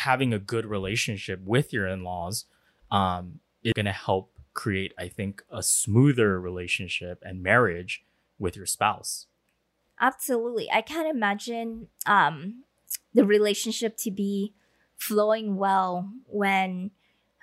having a good relationship with your in-laws um, is going to help create, I think, a smoother relationship and marriage with your spouse. Absolutely. I can't imagine um, the relationship to be flowing well when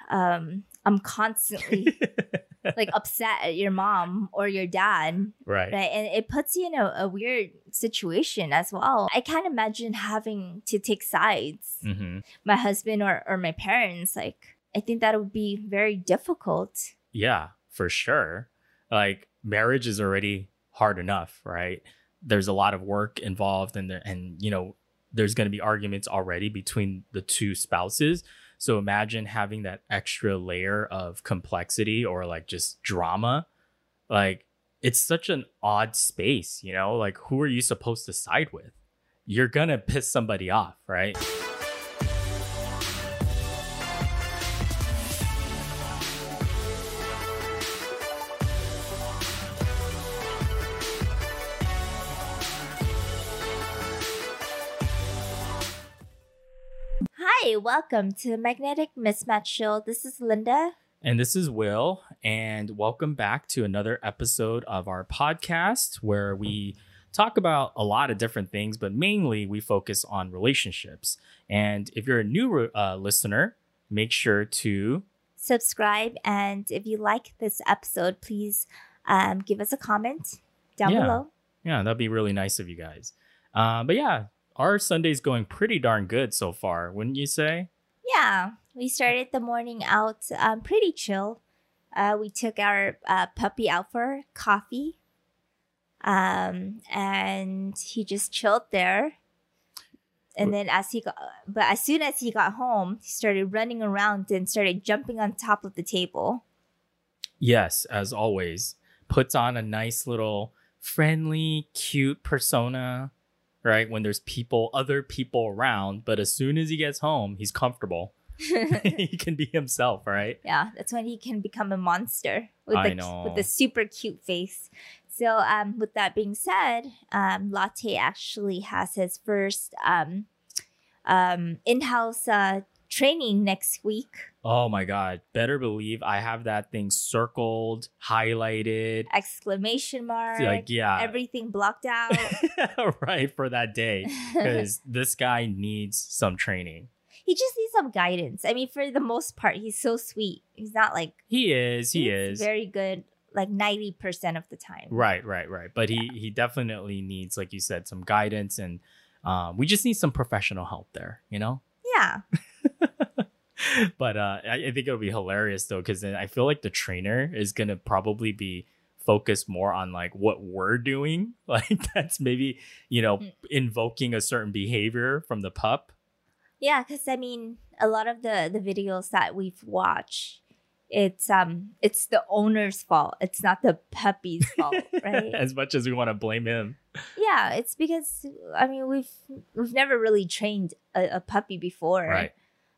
um, I'm constantly like upset at your mom or your dad. Right. Right. And it puts you in a, a weird situation as well. I can't imagine having to take sides. hmm My husband or, or my parents, like, I think that would be very difficult. Yeah, for sure. Like marriage is already hard enough, right? There's a lot of work involved and there, and you know, there's going to be arguments already between the two spouses. So imagine having that extra layer of complexity or like just drama. Like it's such an odd space, you know? Like who are you supposed to side with? You're going to piss somebody off, right? Welcome to the Magnetic Mismatch Show. This is Linda. And this is Will, and welcome back to another episode of our podcast where we talk about a lot of different things, but mainly we focus on relationships. And if you're a new uh, listener, make sure to Subscribe, and if you like this episode, please um, give us a comment down Yeah. below. Yeah, that'd be really nice of you guys. Uh, but yeah, our Sunday's going pretty darn good so far, wouldn't you say? Yeah, we started the morning out um, pretty chill. Uh, we took our uh, puppy out for coffee, um, and he just chilled there. And then as he got, but as soon as he got home, he started running around and started jumping on top of the table. Yes, as always, puts on a nice little friendly, cute persona, right? When there's people, other people around, but as soon as he gets home, he's comfortable. he can be himself, right? yeah, that's when he can become a monster with I the know. with the super cute face. So, um, with that being said, um, Latte actually has his first um, um, in-house uh, training next week. Oh my God. Better believe I have that thing circled, highlighted. Exclamation mark! Like, yeah. everything blocked out. right, for that day. Because this guy needs some training. he just needs some guidance. I mean, for the most part, he's so sweet. He's not like He is, he is. very good, like ninety percent of the time. Right, right, right. But he he definitely needs, like you said, some guidance, and um, we just need some professional help there, you know. Yeah, but uh, I, I think it'll be hilarious though, because then I feel like the trainer is gonna probably be focused more on like what we're doing, like that's maybe you know Mm. invoking a certain behavior from the pup. Yeah, because I mean, a lot of the the videos that we've watched, it's um, it's the owner's fault. It's not the puppy's fault, right? as much as we want to blame him. yeah, it's because I mean we've we've never really trained a, a puppy before, Right.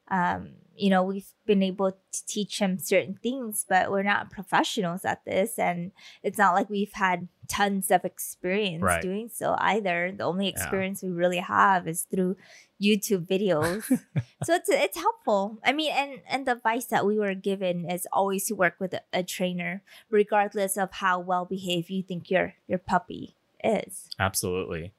Um, you know, we've been able to teach him certain things, but we're not professionals at this, and it's not like we've had tons of experience Right. doing so either. The only experience we really have is through YouTube videos. so it's it's helpful. I mean, and and the advice that we were given is always to work with a, a trainer, regardless of how well behaved you think your your puppy is. Absolutely.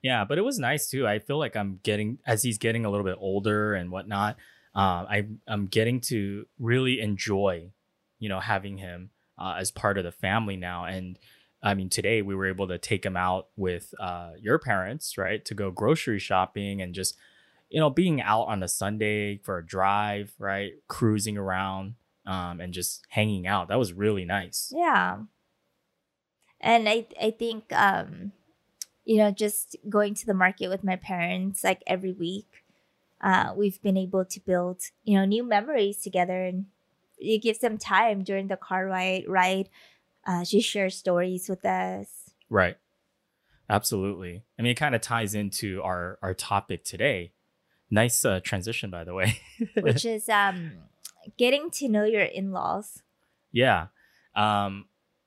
Yeah, but it was nice too. I feel like I'm getting as he's getting a little bit older and whatnot. Uh, I I'm getting to really enjoy, you know, having him uh, as part of the family now. And I mean, today we were able to take him out with uh, your parents, right, to go grocery shopping and just, you know, being out on a Sunday for a drive, right, cruising around, um, and just hanging out. That was really nice. Yeah. And I I think um you know just going to the market with my parents like every week uh we've been able to build you know new memories together and it gives them time during the car ride ride uh she shares stories with us Right. Absolutely. I mean, it kind of ties into our our topic today. Nice uh, transition, by the way. which is um getting to know your in-laws yeah. Um,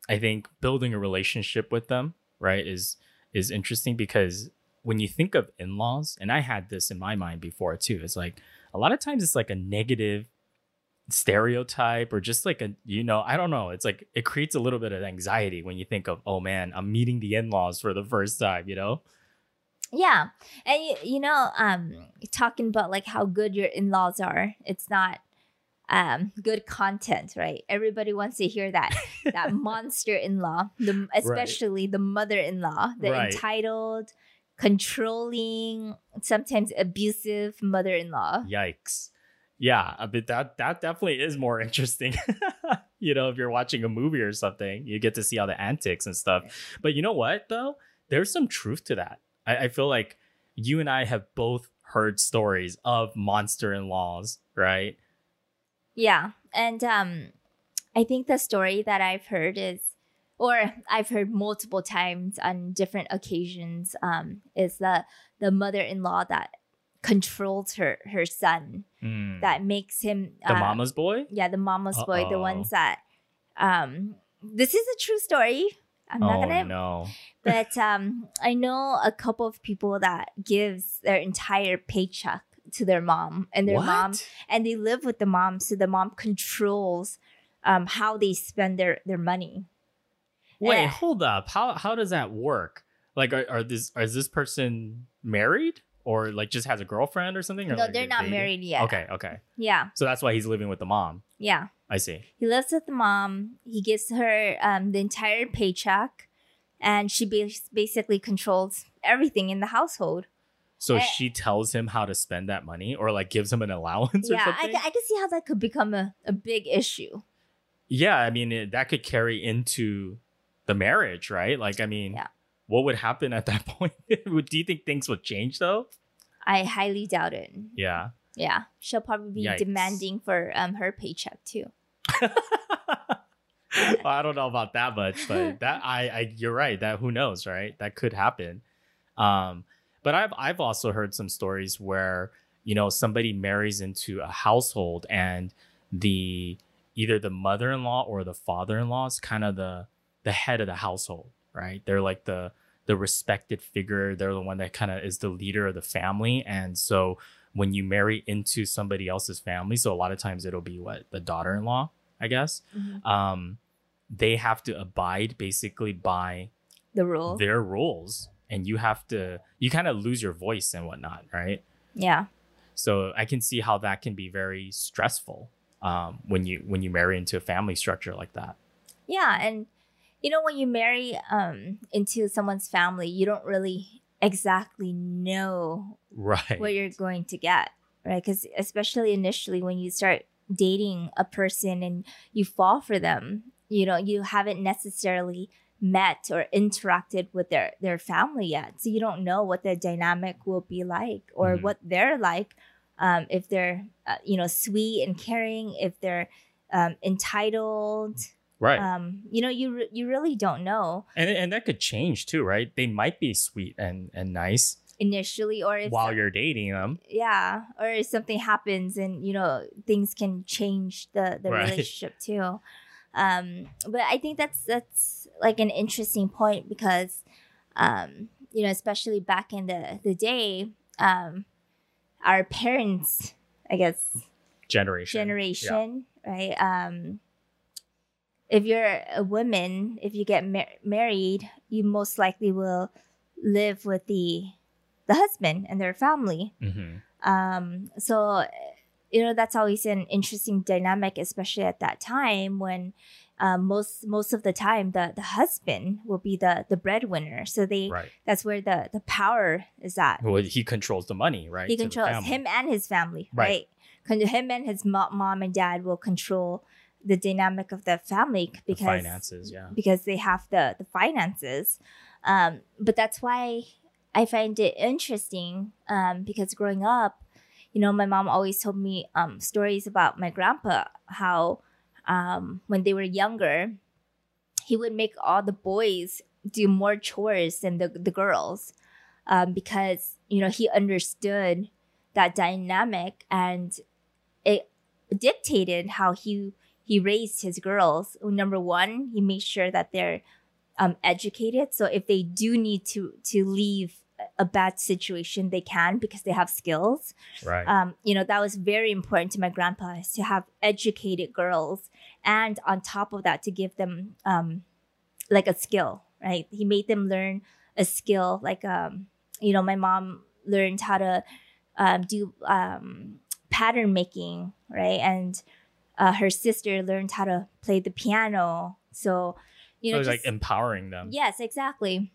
I think building a relationship with them, right, is is interesting because when you think of in-laws, and I had this in my mind before too. It's like, a lot of times it's like a negative stereotype or just like a you know i don't know it's like it creates a little bit of anxiety when you think of oh man i'm meeting the in-laws for the first time you know Yeah. And you, you know, um talking about like how good your in-laws are, it's not um good content, right? Everybody wants to hear that that monster in-law, the especially the mother-in-law, the Right. entitled, controlling, sometimes abusive mother-in-law. yikes. Yeah i bet that that definitely is more interesting you know if you're watching a movie or something you get to see all the antics and stuff. But you know what though? There's some truth to that. I, I feel like you and i have both heard stories of monster in-laws right? Yeah. And um I think the story that I've heard is or I've heard multiple times on different occasions um is the the mother-in-law that controls her her son Mm. that makes him the uh, mama's boy? Yeah the mama's boy the ones that um this is a true story. I'm not oh gonna no. But um i know a couple of people that gives their entire paycheck to their mom and their mom and they live with the mom so the mom controls um how they spend their their money Wait, Eh. hold up. How how does that work? Like, are, are this is this person married or like just has a girlfriend or something? Or no like they're not dating? married yet Okay, okay. yeah So that's why he's living with the mom. yeah I see. he lives with the mom he gives her um the entire paycheck and she bas- basically controls everything in the household So Eh. she tells him how to spend that money, or like gives him an allowance or yeah I, I can see how that could become a, a big issue yeah, I mean it, that could carry into the marriage, right? Like, I mean, Yeah. what would happen at that point? Would- Do you think things would change though? i highly doubt it Yeah. yeah she'll probably be Yikes. demanding for um her paycheck too I don't know about that much, but that I, I you're right. That who knows, right? That could happen. Um, but I've I've also heard some stories where you know somebody marries into a household and the either the mother-in-law or the father-in-law is kind of the the head of the household, right? They're like the the respected figure. They're the one that kind of is the leader of the family, and so when you marry into somebody else's family, so a lot of times it'll be what the daughter-in-law, I guess um, they have to abide basically by the rule their rules, and you have to you kind of lose your voice and whatnot, right? yeah So I can see how that can be very stressful um, when you when you marry into a family structure like that. Yeah, and you know when you marry um into someone's family, you don't really exactly know Right. what you're going to get, right? Cuz especially initially when you start dating a person and you fall for them, you know, you haven't necessarily met or interacted with their their family yet. So you don't know what the dynamic will be like or Mhm. what they're like um if they're uh, you know sweet and caring, if they're um entitled right. um you know you re- you really don't know and and that could change too, right? They might be sweet and and nice initially or if while you're dating them. yeah or if something happens and you know things can change the the Right. relationship too um but i think that's that's like an interesting point because um you know especially back in the the day um our parents i guess Generation. generation, right? Um, if you're a woman, if you get mar- married, you most likely will live with the the husband and their family. hmm Um, so, you know, that's always an interesting dynamic, especially at that time when um, most most of the time the the husband will be the the breadwinner. So they Right. that's where the the power is at Well, he controls the money, right? he controls him and his family, Right. right? Him and his mo- mom and dad will control the dynamic of the family The because finances, yeah. because they have the the finances. Um, but that's why I find it interesting um, because growing up, you know, my mom always told me um, stories about my grandpa how um, when they were younger, he would make all the boys do more chores than the the girls um, because you know he understood that dynamic and it dictated how he he raised his girls. Number one, he made sure that they're um, educated. So if they do need to to leave a bad situation they can because they have skills Right. um, you know that was very important to my grandpa is to have educated girls and on top of that to give them um, like a skill right he made them learn a skill like um, you know my mom learned how to um, do um, pattern making right and uh, her sister learned how to play the piano so you know so it's like empowering them. Yes, exactly.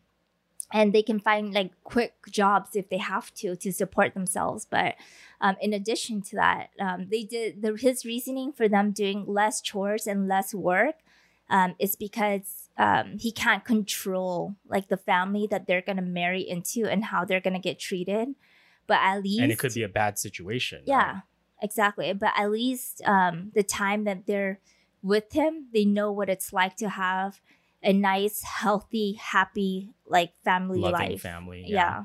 And they can find like quick jobs if they have to to support themselves. But um, in addition to that, um, they did the, his reasoning for them doing less chores and less work um, is because um, he can't control like the family that they're gonna marry into and how they're gonna get treated. But at least And it could be a bad situation. yeah, right? Exactly. But at least um, the time that they're with him, they know what it's like to have a nice, healthy, happy, like family Loving life. family. Yeah.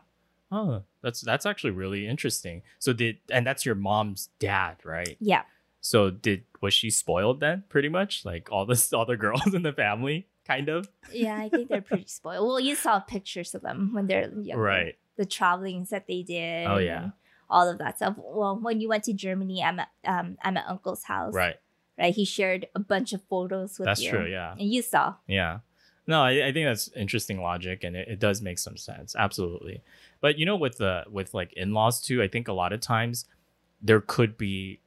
Oh, that's that's actually really interesting. So did and that's your mom's dad, right? yeah, So did was she spoiled then, pretty much? Like all the other girls in the family, kind of? yeah. I think they're pretty spoiled. Well, you saw pictures of them when they're younger. Right. The travelings that they did. Oh, yeah. All of that stuff. Well, when you went to Germany, I'm at um I'm at Uncle's house. Right. Right. He shared a bunch of photos with That's you. true, yeah. And you saw. Yeah. No, I, I think that's interesting logic and it, it does make some sense. Absolutely. But you know, with the with like in-laws too, I think a lot of times there could be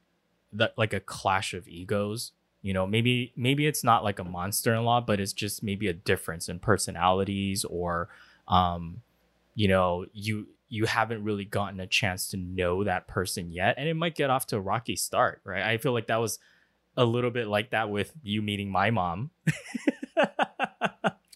that like a clash of egos. You know, maybe maybe it's not like a monster in law, but it's just maybe a difference in personalities or um, you know, you you haven't really gotten a chance to know that person yet. And it might get off to a rocky start, right? I feel like that was a little bit like that with you meeting my mom.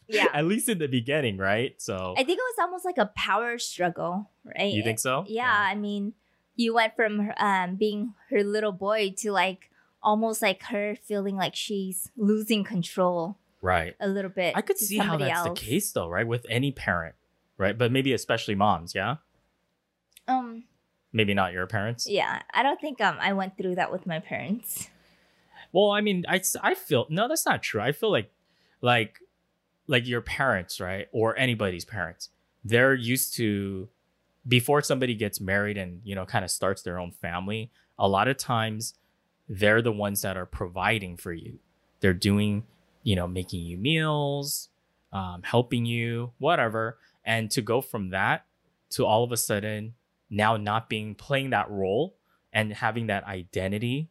Yeah. At least in the beginning, right? So I think it was almost like a power struggle, right? you think so? Yeah, I mean, you went from her, um, being her little boy to like almost like her feeling like she's losing control Right. a little bit. I could see how that's else. the case though, right? With any parent, right? But maybe especially moms, yeah? Um, Maybe not your parents. yeah, I don't think um I went through that with my parents. Well, I mean, I I feel no, that's not true. I feel like like like your parents, right? Or anybody's parents. They're used to before somebody gets married and, you know, kind of starts their own family, a lot of times they're the ones that are providing for you. They're doing, you know, making you meals, um, helping you, whatever. And to go from that to all of a sudden now not being playing that role and having that identity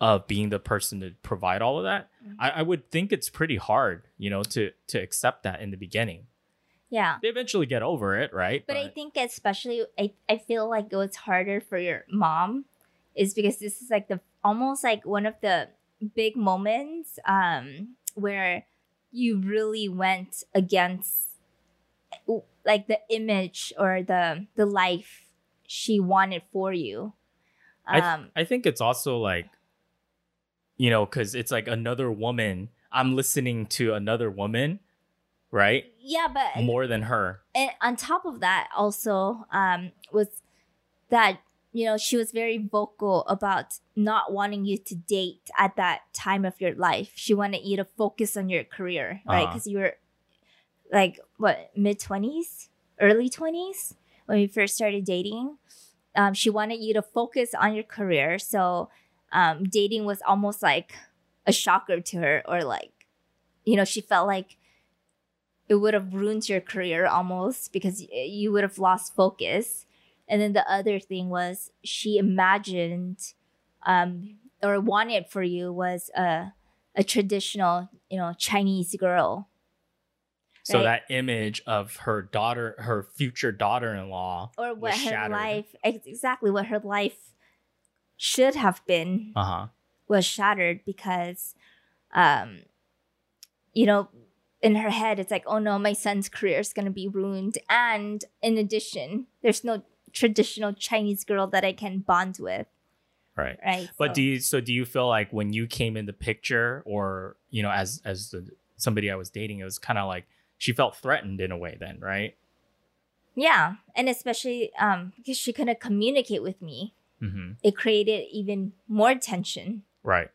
of being the person to provide all of that, Mhm. I, I would think it's pretty hard, you know, to to accept that in the beginning. Yeah. They eventually get over it, right? But I think especially I, I feel like it was harder for your mom is because this is like the almost like one of the big moments um where you really went against like the image or the the life she wanted for you. I th- Um I think it's also like, you know, because it's like another woman. I'm listening to another woman, right? yeah, but More than her. and on top of that also um was that you know she was very vocal about not wanting you to date at that time of your life she wanted you to focus on your career right Uh-huh. because you were like what mid 20s early 20s when we first started dating um, she wanted you to focus on your career so um, dating was almost like a shocker to her or like you know she felt like it would have ruined your career almost because you would have lost focus. And then the other thing was she imagined um, or wanted for you was a a traditional, you know, Chinese girl. So Right. that image of her daughter, her future daughter-in-law, Or what her shattered. life exactly what her life should have been Uh huh. was shattered because um you know in her head it's like oh no my son's career is going to be ruined and in addition there's no traditional chinese girl that i can bond with Right. right But So- do you so do you feel like when you came in the picture, or you know, as as the, somebody I was dating, it was kind of like she felt threatened in a way, then, right? yeah and especially um because she couldn't communicate with me Mm-hmm. it created even more tension Right.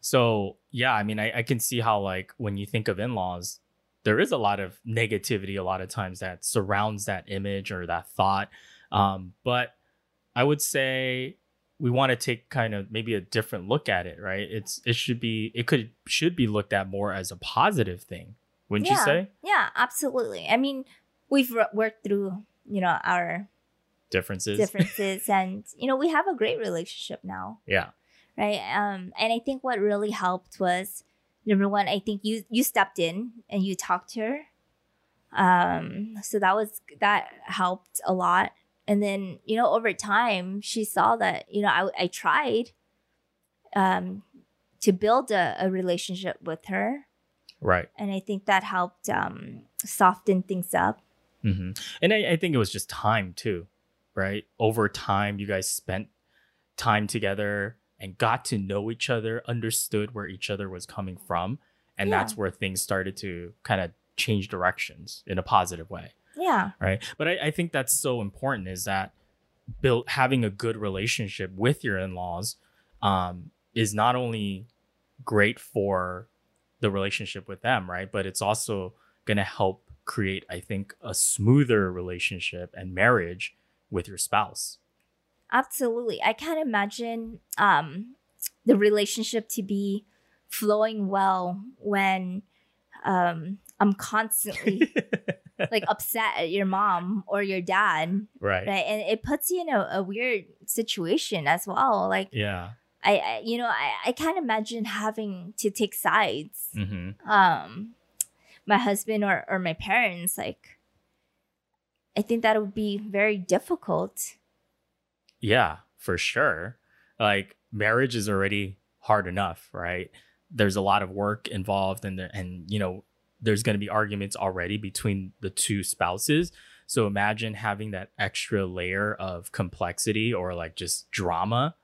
So yeah, I mean, I, I can see how like when you think of in-laws, there is a lot of negativity a lot of times that surrounds that image or that thought. Um, but I would say we want to take kind of maybe a different look at it, right? It's it should be it could should be looked at more as a positive thing, wouldn't yeah. you say? Yeah, absolutely. I mean, we've worked through you know our Differences. differences, and you know we have a great relationship now. Yeah. right um and i think what really helped was number one i think you you stepped in and you talked to her um so that was that helped a lot and then you know over time she saw that you know i, I tried um to build a, a relationship with her Right. and i think that helped um soften things up hmm And I, I think it was just time too, right? Over time, you guys spent time together and got to know each other, understood where each other was coming from. And Yeah. that's where things started to kind of change directions in a positive way, yeah right? But I, I think that's so important is that build having a good relationship with your in-laws um, is not only great for the relationship with them, right? But it's also going to help create, I think, a smoother relationship and marriage with your spouse. Absolutely. I can't imagine um, the relationship to be flowing well when um, I'm constantly like upset at your mom or your dad, right. right? And it puts you in a, a weird situation as well. Like Yeah. I, I you know, I, I can't imagine having to take sides. hmm Um, my husband or or my parents, like. I think that would be very difficult. Yeah, for sure. Like marriage is already hard enough, right? There's a lot of work involved and there, and you know, there's going to be arguments already between the two spouses. So imagine having that extra layer of complexity or like just drama.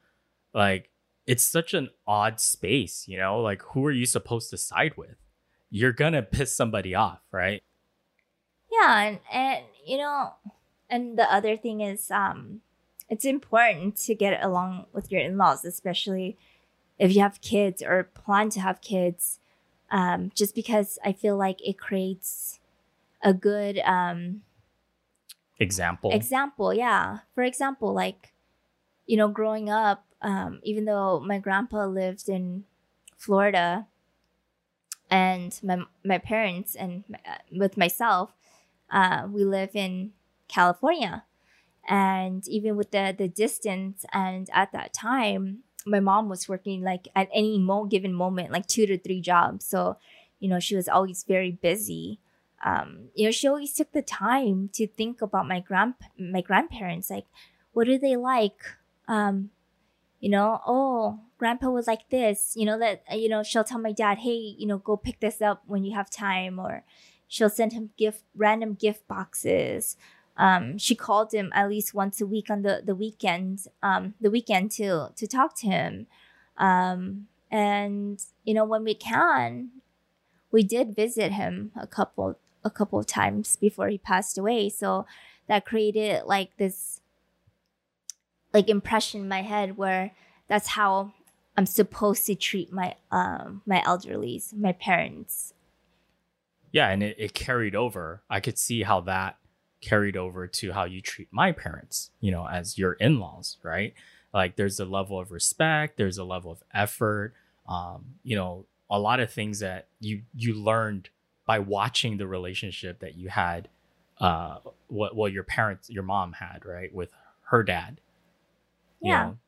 Like it's such an odd space, you know? Like who are you supposed to side with? You're going to piss somebody off, right? Yeah, and, and you know, and the other thing is, um, it's important to get along with your in-laws, especially if you have kids or plan to have kids. Um, just because I feel like it creates a good um, Example. example. Yeah, for example, like you know, growing up, um, even though my grandpa lived in Florida, and my my parents and uh, with myself, uh, we live in California, and even with the the distance, and at that time, my mom was working like at any mo given moment, like two to three jobs. So, you know, she was always very busy. Um, you know, she always took the time to think about my grand my grandparents, like what do they like? Um, you know, oh, grandpa was like this, you know, that, you know, she'll tell my dad, hey, you know, go pick this up when you have time, or she'll send him gift, random gift boxes. Um, she called him at least once a week on the, the weekend, um, the weekend to, to talk to him. Um, and, you know, when we can, we did visit him a couple, a couple of times before he passed away. So that created like this like impression in my head where that's how I'm supposed to treat my um my elderlies, my parents. yeah and it, it carried over. I could see how that carried over to how you treat my parents you know as your in-laws right? Like there's a level of respect there's a level of effort um you know a lot of things that you you learned by watching the relationship that you had uh what well your parents your mom had right with her dad you Yeah. know?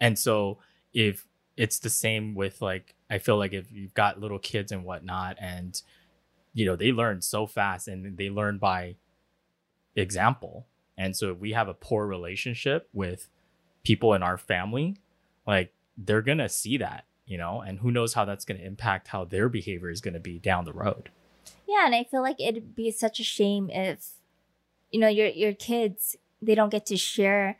and so if it's the same with like i feel like if you've got little kids and whatnot and you know they learn so fast and they learn by example and so if we have a poor relationship with people in our family like they're gonna see that you know and who knows how that's gonna impact how their behavior is gonna be down the road Yeah, and I feel like it'd be such a shame if you know your your kids they don't get to share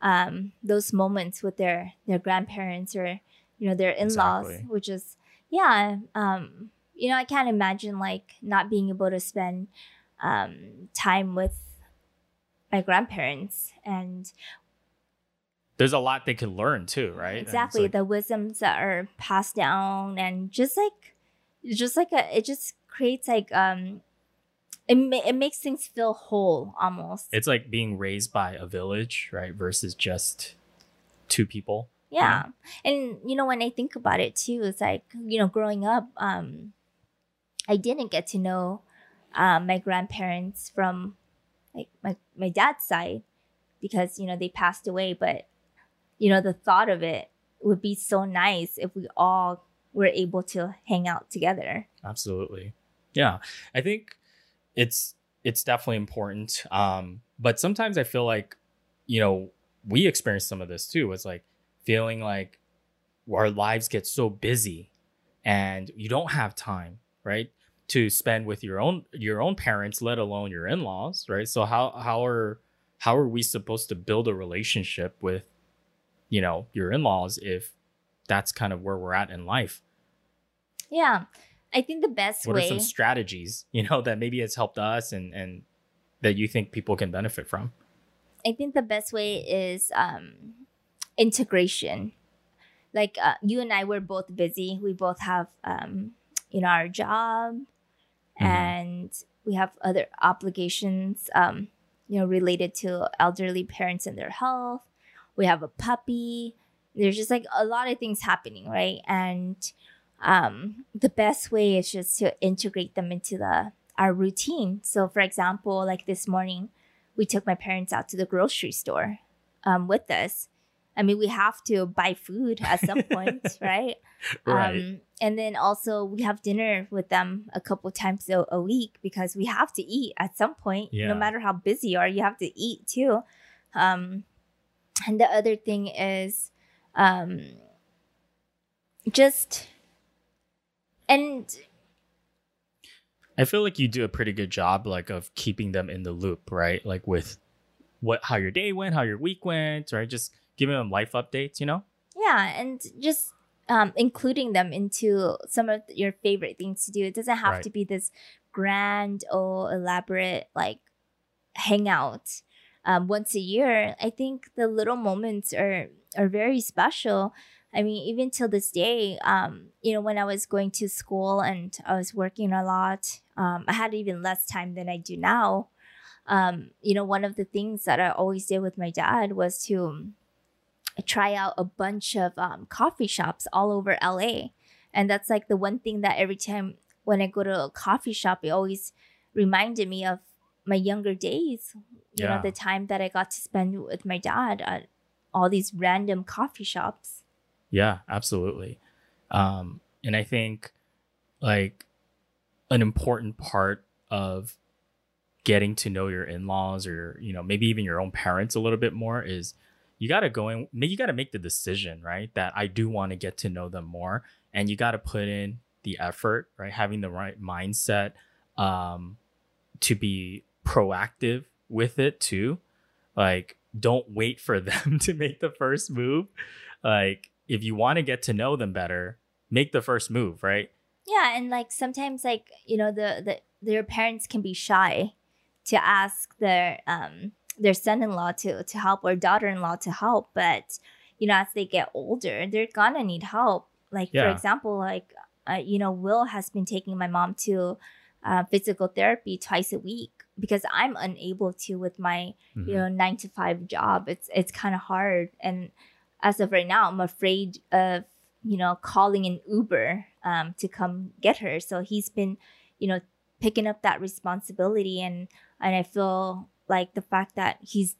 um those moments with their their grandparents or you know their in-laws Exactly. which is yeah um you know I can't imagine like not being able to spend um time with my grandparents and there's a lot they can learn too right exactly like- the wisdoms that are passed down and just like just like a it just creates like um it, ma- it makes things feel whole almost. It's like being raised by a village, right? Versus just two people. yeah. And you know, when I think about it too, it's like, you know, growing up, um, I didn't get to know um, my grandparents from like my, my dad's side because, you know, they passed away. But, you know, the thought of it would be so nice if we all were able to hang out together. Absolutely. Yeah. I think it's it's definitely important. Um, but sometimes I feel like, you know, we experience some of this too. It's like feeling like our lives get so busy and you don't have time, right? To spend with your own your own parents, let alone your in-laws, right? So how how are how are we supposed to build a relationship with, you know, your in-laws if that's kind of where we're at in life? Yeah. I think the best what way. are some strategies you know that maybe has helped us and and that you think people can benefit from I think the best way is um, integration. Like uh, you and I were both busy. We both have, um, you know, our job, Mhm. and we have other obligations, um, you know, related to elderly parents and their health. We have a puppy. There's just like a lot of things happening, right? And um, the best way is just to integrate them into the our routine. So, for example, like this morning, we took my parents out to the grocery store um, with us. I mean, we have to buy food at some point, right? Um, and then also we have dinner with them a couple times a, a week because we have to eat at some point. Yeah. No matter how busy you are, you have to eat too. Um, and the other thing is um, just and i feel like you do a pretty good job like of keeping them in the loop right like with what how your day went how your week went right just giving them life updates you know Yeah, and just um, including them into some of your favorite things to do. It doesn't have Right. to be this grand or elaborate like hangout um, once a year. I think the little moments are are very special. I mean, even till this day, um, you know, when I was going to school and I was working a lot, um, I had even less time than I do now. Um, you know, one of the things that I always did with my dad was to try out a bunch of um, coffee shops all over LA. And that's like the one thing that every time when I go to a coffee shop, it always reminded me of my younger days. You Yeah. know, the time that I got to spend with my dad at all these random coffee shops. Yeah, absolutely. Um, and I think like an important part of getting to know your in-laws or you know maybe even your own parents a little bit more is you got to go in you got to make the decision right that i do want to get to know them more. And you got to put in the effort right having the right mindset um to be proactive with it too. Like don't wait for them to make the first move. Like if you want to get to know them better make the first move right Yeah, and like sometimes like, you know, the, the their parents can be shy to ask their um their son-in-law to to help or daughter-in-law to help, but you know, as they get older, they're gonna need help. Like for example, like uh, you know, Will has been taking my mom to uh, physical therapy twice a week because I'm unable to with my Mhm. you know nine to five job. It's it's kind of hard, and as of right now, I'm afraid of you know calling an Uber um, to come get her. So he's been you know picking up that responsibility, and and I feel like the fact that he's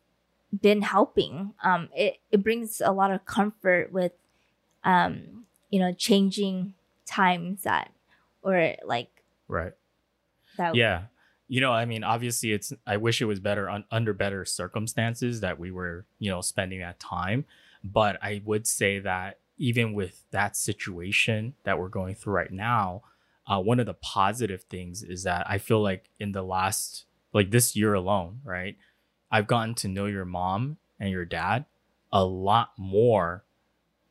been helping um, it it brings a lot of comfort with um, you know changing times that or like right. that yeah. You know i mean obviously it's i wish it was better un- under better circumstances that we were you know spending that time but i would say that even with that situation that we're going through right now uh, one of the positive things is that i feel like in the last like this year alone right i've gotten to know your mom and your dad a lot more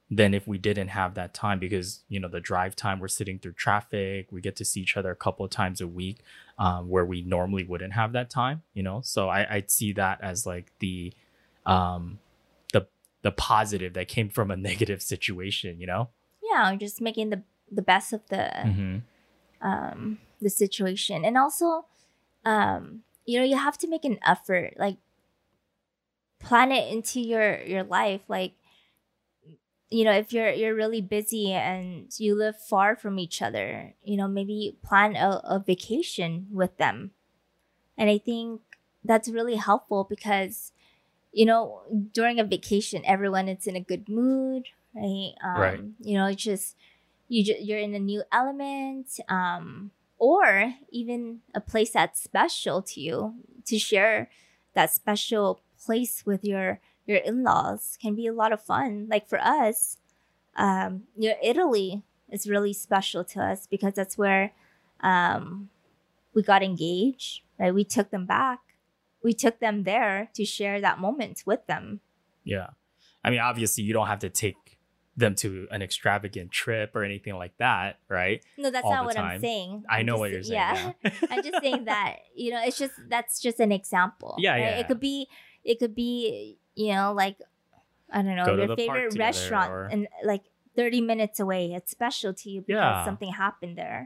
than if we didn't have that time because you know the drive time we're sitting through traffic we get to see each other a couple of times a week um, where we normally wouldn't have that time you know? So I, i'd see that as like the um the positive that came from a negative situation you know yeah just making the the best of the mm-hmm. um, the situation. And also, um, you know, you have to make an effort, like plan it into your your life, like you know if you're you're really busy and you live far from each other you know maybe plan a, a vacation with them and i think that's really helpful because you know during a vacation everyone is in a good mood right? Um, Right. you know it's just you ju- you're in a new element um or even a place that's special to you to share that special place with your your in-laws can be a lot of fun. Like for us um you know italy is really special to us because that's where um we got engaged right? We took them back we took them there to share that moment with them Yeah. I mean, obviously, you don't have to take them to an extravagant trip or anything like that, right? no that's All not what time. i'm saying I know just- what you're saying. yeah, Yeah. i'm just saying that you know it's just that's just an example Yeah, uh, right? yeah. it could be it could be you know like i don't know Go your favorite restaurant or- and like 30 minutes away it's special to you because Yeah. something happened there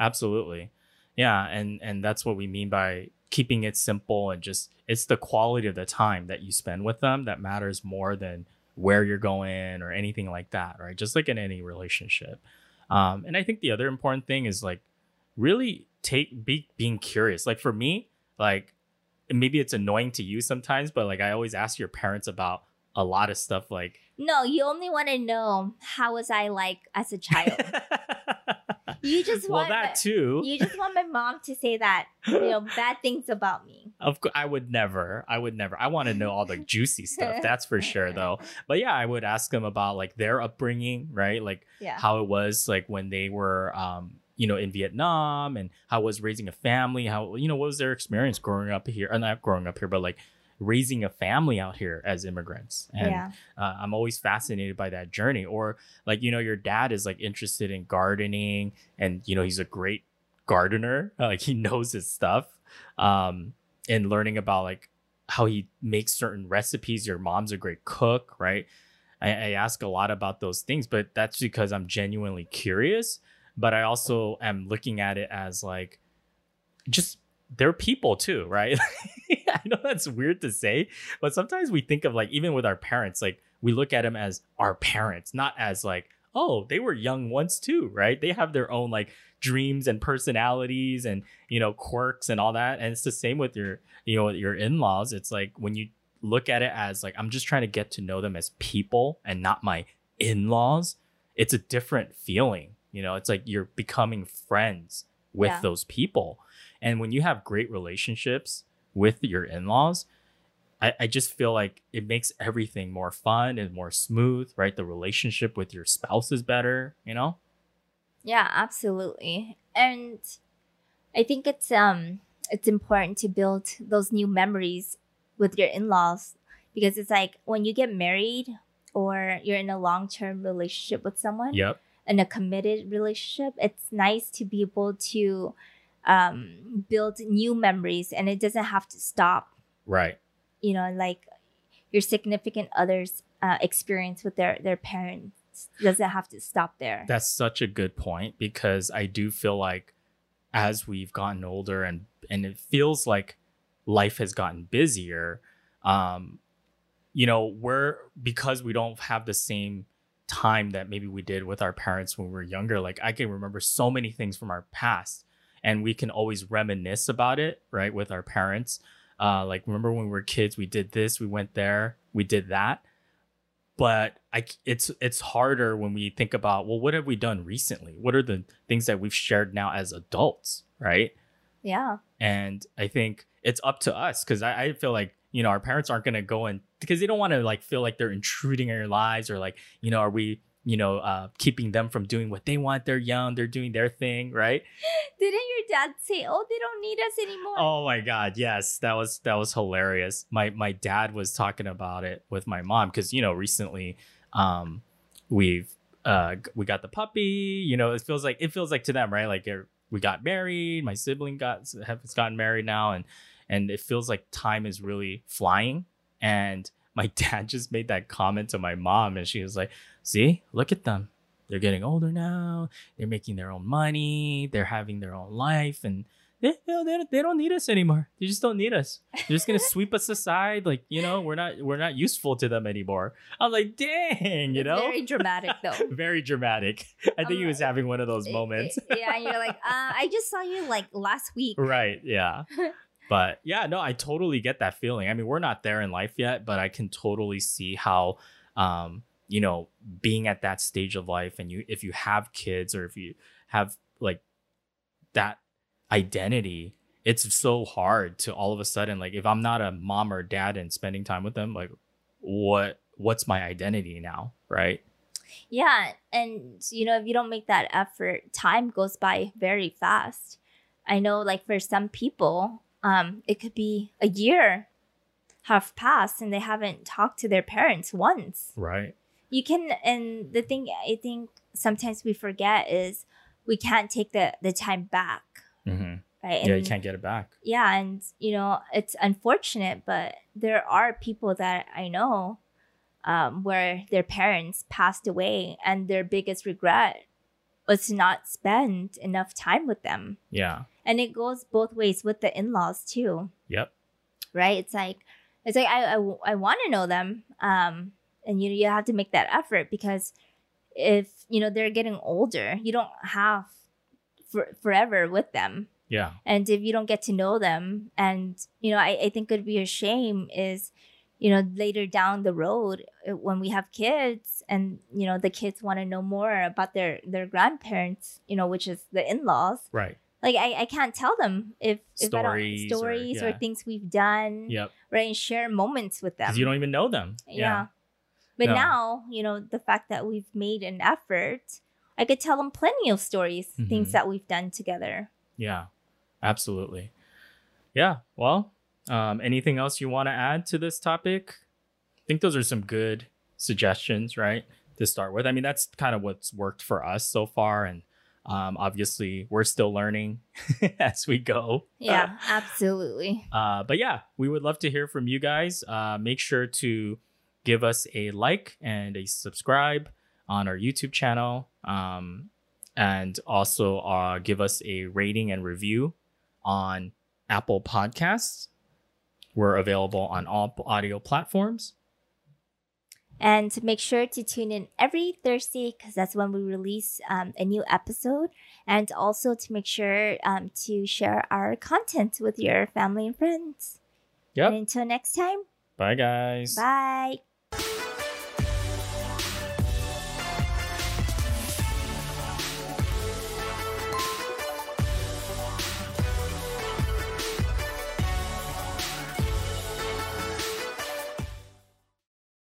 Absolutely. Yeah, and and that's what we mean by keeping it simple and just it's the quality of the time that you spend with them that matters more than where you're going or anything like that, right? Just like in any relationship. Um, and I think the other important thing is like really take be being curious. Like for me, like maybe it's annoying to you sometimes, but like I always ask your parents about a lot of stuff like no you only want to know how was i like as a child you just well want that my- too. you just want my mom to say that you know bad things about me Of course, I would never. I would never. I want to know all the juicy stuff. That's for sure, though. But yeah, I would ask them about like their upbringing, right? Like yeah how it was like when they were, um, you know, in Vietnam, and how was raising a family. How you know what was their experience growing up here? Or not growing up here, but like raising a family out here as immigrants. And yeah uh, I'm always fascinated by that journey. Or like you know, your dad is like interested in gardening, and you know he's a great gardener. Like he knows his stuff. Um, and learning about like how he makes certain recipes. Your mom's a great cook, right? I, I ask a lot about those things, but that's because I'm genuinely curious. But I also am looking at it as like just they're people too, right? I know that's weird to say, but sometimes we think of like even with our parents, like we look at them as our parents, not as like, oh, they were young once too, right? They have their own like dreams and personalities and you know quirks and all that. And it's the same with your you know your in-laws. It's like when you look at it as like I'm just trying to get to know them as people and not my in-laws, it's a different feeling. You know, it's like you're becoming friends with Yeah. those people. And when you have great relationships with your in-laws, I, I just feel like it makes everything more fun and more smooth, right? The relationship with your spouse is better, you know? Yeah, absolutely. And I think it's um it's important to build those new memories with your in-laws because it's like when you get married or you're in a long-term relationship with someone Yep. in a committed relationship, it's nice to be able to um build new memories and it doesn't have to stop, Right. you know, like your significant other's uh, experience with their their parents doesn't have to stop there. That's such a good point because I do feel like as we've gotten older and and it feels like life has gotten busier, um, you know, we're because we don't have the same time that maybe we did with our parents when we were younger. Like I can remember so many things from our past, and we can always reminisce about it, right, with our parents. Uh, like remember when we were kids, we did this, we went there, we did that but I, it's it's harder when we think about well what have we done recently what are the things that we've shared now as adults right yeah. and I think it's up to us because I, I feel like you know our parents aren't gonna go and because they don't want to like feel like they're intruding in your lives or like you know are we you know uh keeping them from doing what they want they're young they're doing their thing right Didn't your dad say, "Oh, they don't need us anymore"? Oh my god, yes, that was that was hilarious. My my dad was talking about it with my mom because you know recently, um, we've uh we got the puppy. You know, it feels like it feels like to them, right? Like we got married. My sibling got has gotten married now, and and it feels like time is really flying. And my dad just made that comment to my mom, and she was like, "See, look at them." They're getting older now. They're making their own money. They're having their own life, and they, you know, they, don't- they don't need us anymore. They just don't need us. They're just gonna sweep us aside. Like you know, we're not we're not useful to them anymore. I'm like, dang, you It's know, very dramatic though. very dramatic. I think he Um, was having one of those moments. yeah, and you're like, uh, I just saw you like last week. right. Yeah. But yeah, no, I totally get that feeling. I mean, we're not there in life yet, but I can totally see how, um, you know, being at that stage of life, and you, if you have kids or if you have like that identity, it's so hard to all of a sudden, like, if I'm not a mom or dad and spending time with them, like, what, what's my identity now, right? Yeah, and you know, if you don't make that effort, time goes by very fast. I know, like for some people, um, it could be a year have passed and they haven't talked to their parents once. Right. You can, and the thing I think sometimes we forget is we can't take the the time back, hmm right? Yeah, you can't get it back. yeah and you know it's unfortunate but there are people that i know um, where their parents passed away and their biggest regret was to not spend enough time with them Yeah. and it goes both ways with the in-laws too Yep. right it's like it's like i i, I want to know them um and you you have to make that effort because if you know they're getting older you don't have for, forever with them Yeah. and if you don't get to know them and you know i, I think it'd be a shame is you know later down the road uh, when we have kids and you know the kids want to know more about their their grandparents you know which is the in-laws Right. like i, I can't tell them if, if Stories or- don't, or, things we've done Yep. right and share moments with them Because you don't even know them. yeah. But No. now, you know, the fact that we've made an effort, I could tell them plenty of stories, things Mhm. that we've done together. Yeah, absolutely. Yeah. Well, um, anything else you want to add to this topic? I think those are some good suggestions, right? To start with. I mean, that's kind of what's worked for us so far. And um, obviously, we're still learning as we go. Yeah, absolutely. Uh, but yeah, we would love to hear from you guys. Uh, make sure to give us a like and a subscribe on our YouTube channel. Um, and also uh, give us a rating and review on Apple Podcasts. We're available on all audio platforms. And make sure to tune in every Thursday because that's when we release um, a new episode. And also to make sure um, to share our content with your family and friends. Yep. And until next time, Bye, guys. bye.